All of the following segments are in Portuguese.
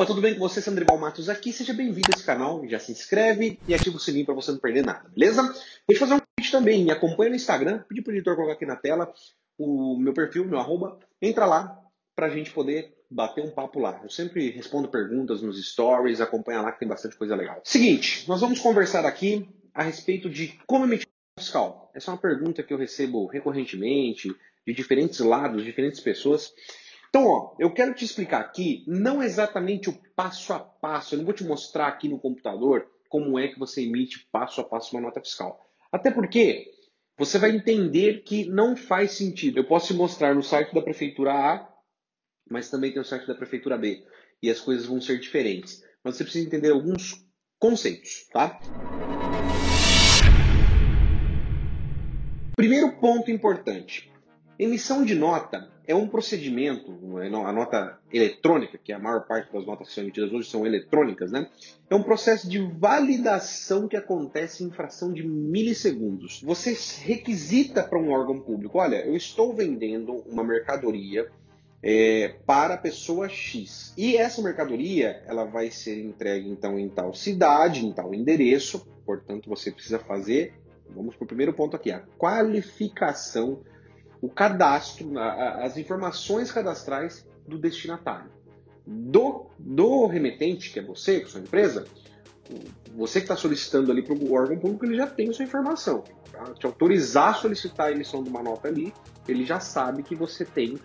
Opa, tudo bem com você? Sandrival Matos aqui. Seja bem-vindo a esse canal. Já se inscreve e ativa o sininho para você não perder nada, beleza? Deixa eu fazer um convite também. Me acompanha no Instagram. Pedi para o editor colocar aqui na tela o meu perfil, meu arroba. Entra lá para a gente poder bater um papo lá. Eu sempre respondo perguntas nos stories. Acompanha lá que tem bastante coisa legal. Seguinte, nós vamos conversar aqui a respeito de como emitir fiscal. Essa é uma pergunta que eu recebo recorrentemente de diferentes lados, diferentes pessoas. Então, ó, eu quero te explicar aqui, não exatamente o passo a passo, eu não vou te mostrar aqui no computador como é que você emite passo a passo uma nota fiscal. Até porque você vai entender que não faz sentido. Eu posso te mostrar no site da prefeitura A, mas também tem o site da prefeitura B. E as coisas vão ser diferentes. Mas você precisa entender alguns conceitos, tá? Primeiro ponto importante. Emissão de nota é um procedimento, é a nota eletrônica, que a maior parte das notas que são emitidas hoje são eletrônicas, né? É um processo de validação que acontece em fração de milissegundos. Você requisita para um órgão público, olha, eu estou vendendo uma mercadoria é, para a pessoa X. E essa mercadoria ela vai ser entregue então em tal cidade, em tal endereço. Portanto, você precisa fazer, vamos para o primeiro ponto aqui, a qualificação o cadastro, as informações cadastrais do destinatário. Do, do remetente, que é você, que é sua empresa, você que está solicitando ali para o órgão público, ele já tem a sua informação. Tá? Te autorizar a solicitar a emissão de uma nota ali, ele já sabe que você tem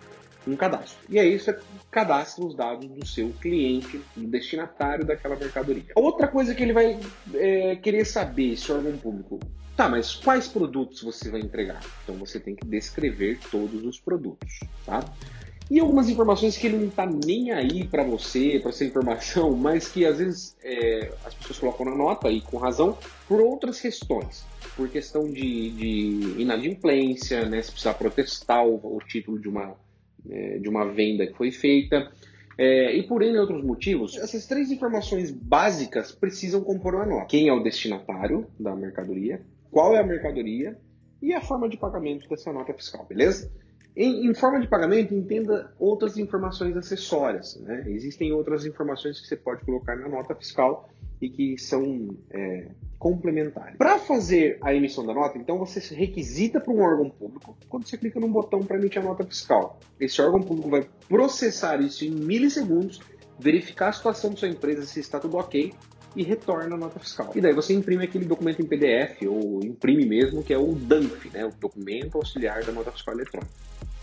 um cadastro. E aí você cadastra os dados do seu cliente, do destinatário daquela mercadoria. Outra coisa que ele vai é, querer saber, esse órgão público, Tá, mas quais produtos você vai entregar? Então você tem que descrever todos os produtos, tá? E algumas informações que ele não está nem aí para você, para essa informação, mas que às vezes é, as pessoas colocam na nota, e com razão, por outras questões. Por questão de, de inadimplência, né, se precisar protestar o, o título de uma, é, de uma venda que foi feita, é, e por N outros motivos, essas três informações básicas precisam compor uma nota. Quem é o destinatário da mercadoria, qual é a mercadoria e a forma de pagamento dessa nota fiscal, beleza? Em, em forma de pagamento, entenda outras informações acessórias. Né? Existem outras informações que você pode colocar na nota fiscal e que são é, complementares. Para fazer a emissão da nota, então você requisita para um órgão público quando você clica no botão para emitir a nota fiscal. Esse órgão público vai processar isso em milissegundos, verificar a situação da sua empresa se está tudo ok e retorna a nota fiscal. E daí você imprime aquele documento em PDF ou imprime mesmo, que é o DANF, né, o documento auxiliar da nota fiscal eletrônica.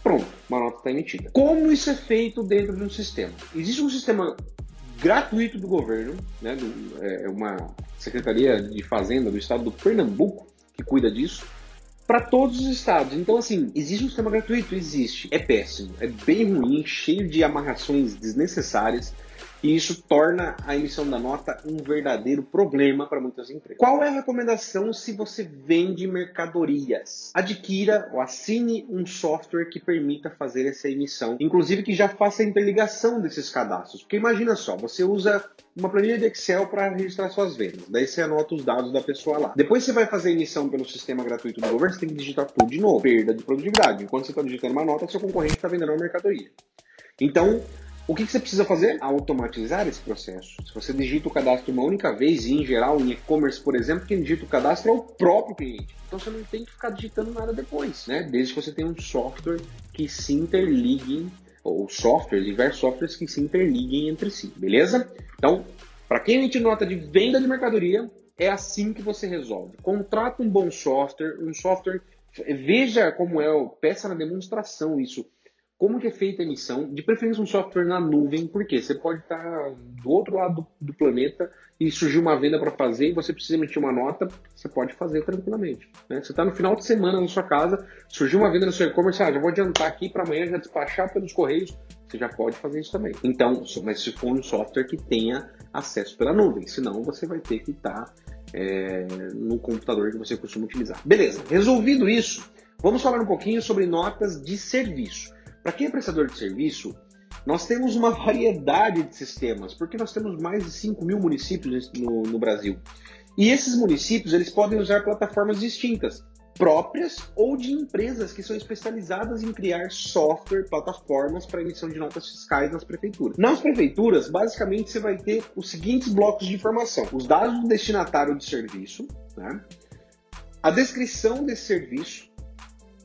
Pronto, uma nota está emitida. Como isso é feito dentro de um sistema? Existe um sistema gratuito do governo, né, do, é, é uma Secretaria de Fazenda do estado do Pernambuco que cuida disso, para todos os estados. Então, assim, existe um sistema gratuito? Existe. É péssimo, é bem ruim, cheio de amarrações desnecessárias e isso torna a emissão da nota um verdadeiro problema para muitas empresas. Qual é a recomendação se você vende mercadorias? Adquira ou assine um software que permita fazer essa emissão, inclusive que já faça a interligação desses cadastros. Porque imagina só, você usa uma planilha de Excel para registrar suas vendas. Daí você anota os dados da pessoa lá. Depois você vai fazer a emissão pelo sistema gratuito do governo, você tem que digitar tudo de novo. Perda de produtividade. Enquanto você está digitando uma nota, seu concorrente está vendendo uma mercadoria. Então, o que, que, você precisa fazer? Automatizar esse processo. Se você digita o cadastro uma única vez, e em geral em e-commerce, por exemplo, quem digita o cadastro é o próprio cliente. Então você não tem que ficar digitando nada depois, né? Desde que você tenha um software que se interligue, ou softwares, diversos softwares que se interliguem entre si, beleza? Então, para quem emite nota de venda de mercadoria, é assim que você resolve. Contrata um bom software, um software, veja como é, peça na demonstração isso como que é feita a emissão, de preferência um software na nuvem, porque você pode estar do outro lado do, planeta e surgir uma venda para fazer e você precisa emitir uma nota, você pode fazer tranquilamente. Né? Você está no final de semana na sua casa, surgiu uma venda no seu e-commerce, ah, já vou adiantar aqui para amanhã já despachar pelos correios, você já pode fazer isso também. Então, mas se for um software que tenha acesso pela nuvem, senão você vai ter que estar é, no computador que você costuma utilizar. Beleza, resolvido isso, vamos falar um pouquinho sobre notas de serviço. Para quem é prestador de serviço, nós temos uma variedade de sistemas, porque nós temos mais de 5 mil municípios no, no Brasil. E esses municípios eles podem usar plataformas distintas. próprias ou de empresas que são especializadas em criar software, plataformas para emissão de notas fiscais nas prefeituras. Nas prefeituras, basicamente, você vai ter os seguintes blocos de informação: os dados do destinatário de serviço, né? a descrição desse serviço,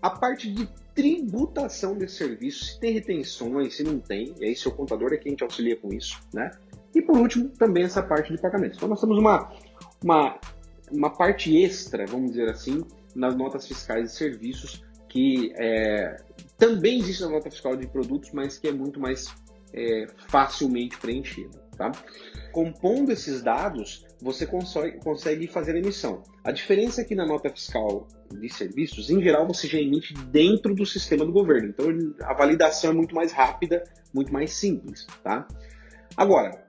a parte de tributação desse serviço, se tem retenções, se não tem, e aí seu contador é quem te auxilia com isso, né? E por último, também essa parte de pagamentos. Então nós temos uma, uma, uma parte extra, vamos dizer assim, nas notas fiscais de serviços, que é, também existe na nota fiscal de produtos, mas que é muito mais é, facilmente preenchida. Tá? Compondo esses dados, você consegue fazer emissão. A diferença é que na nota fiscal de serviços, em geral, você já emite dentro do sistema do governo. Então, a validação é muito mais rápida, muito mais simples. Tá? Agora,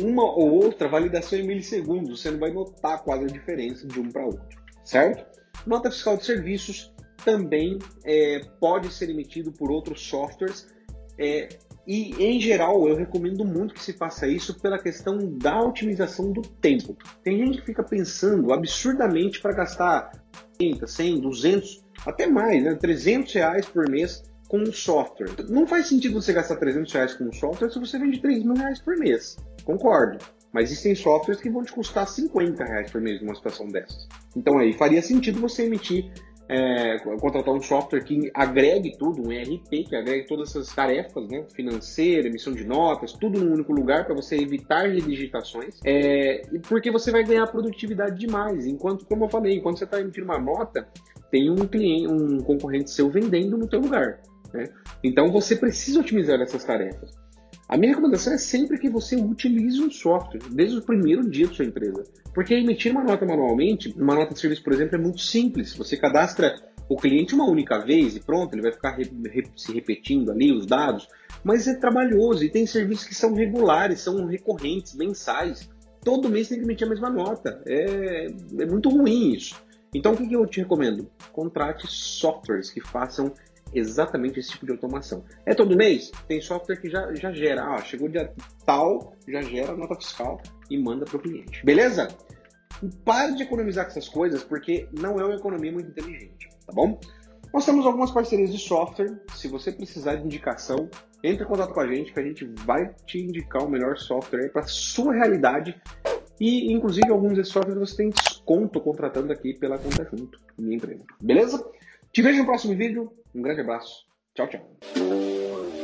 uma ou outra validação em milissegundos, você não vai notar quase a diferença de um para outro, certo? Nota fiscal de serviços também é, pode ser emitido por outros softwares é, e, em geral, eu recomendo muito que se faça isso pela questão da otimização do tempo. Tem gente que fica pensando absurdamente para gastar 30, 100, 200, até mais, né? 300 reais por mês com um software. Não faz sentido você gastar 300 reais com um software se você vende 3 mil reais por mês. Concordo. Mas existem softwares que vão te custar 50 reais por mês numa situação dessas. Então aí faria sentido você emitir é, contratar um software que agregue tudo, um ERP, que agregue todas essas tarefas, né, financeira, emissão de notas, tudo num único lugar para você evitar redigitações, é, porque você vai ganhar produtividade demais. Enquanto, como eu falei, enquanto você está emitindo uma nota, tem um cliente, um concorrente seu vendendo no teu lugar. Né? Então você precisa otimizar essas tarefas. A minha recomendação é sempre que você utilize um software, desde o primeiro dia da sua empresa. Porque emitir uma nota manualmente, uma nota de serviço, por exemplo, é muito simples. Você cadastra o cliente uma única vez e pronto, ele vai ficar re, re, se repetindo ali os dados, mas é trabalhoso e tem serviços que são regulares, são recorrentes, mensais. Todo mês tem que emitir a mesma nota. É, é muito ruim isso. Então o que, que eu te recomendo? Contrate softwares que façam exatamente esse tipo de automação. É todo mês? Tem software que já, já gera. Ah, chegou dia tal, já gera a nota fiscal e manda para o cliente. Beleza? pare de economizar com essas coisas porque não é uma economia muito inteligente, tá bom? Nós temos algumas parcerias de software. Se você precisar de indicação, entre em contato com a gente que a gente vai te indicar o melhor software para sua realidade. E, inclusive, alguns desses softwares você tem desconto contratando aqui pela Conta Junto, minha empresa. Beleza? Te vejo no próximo vídeo. Um grande abraço. Tchau, tchau.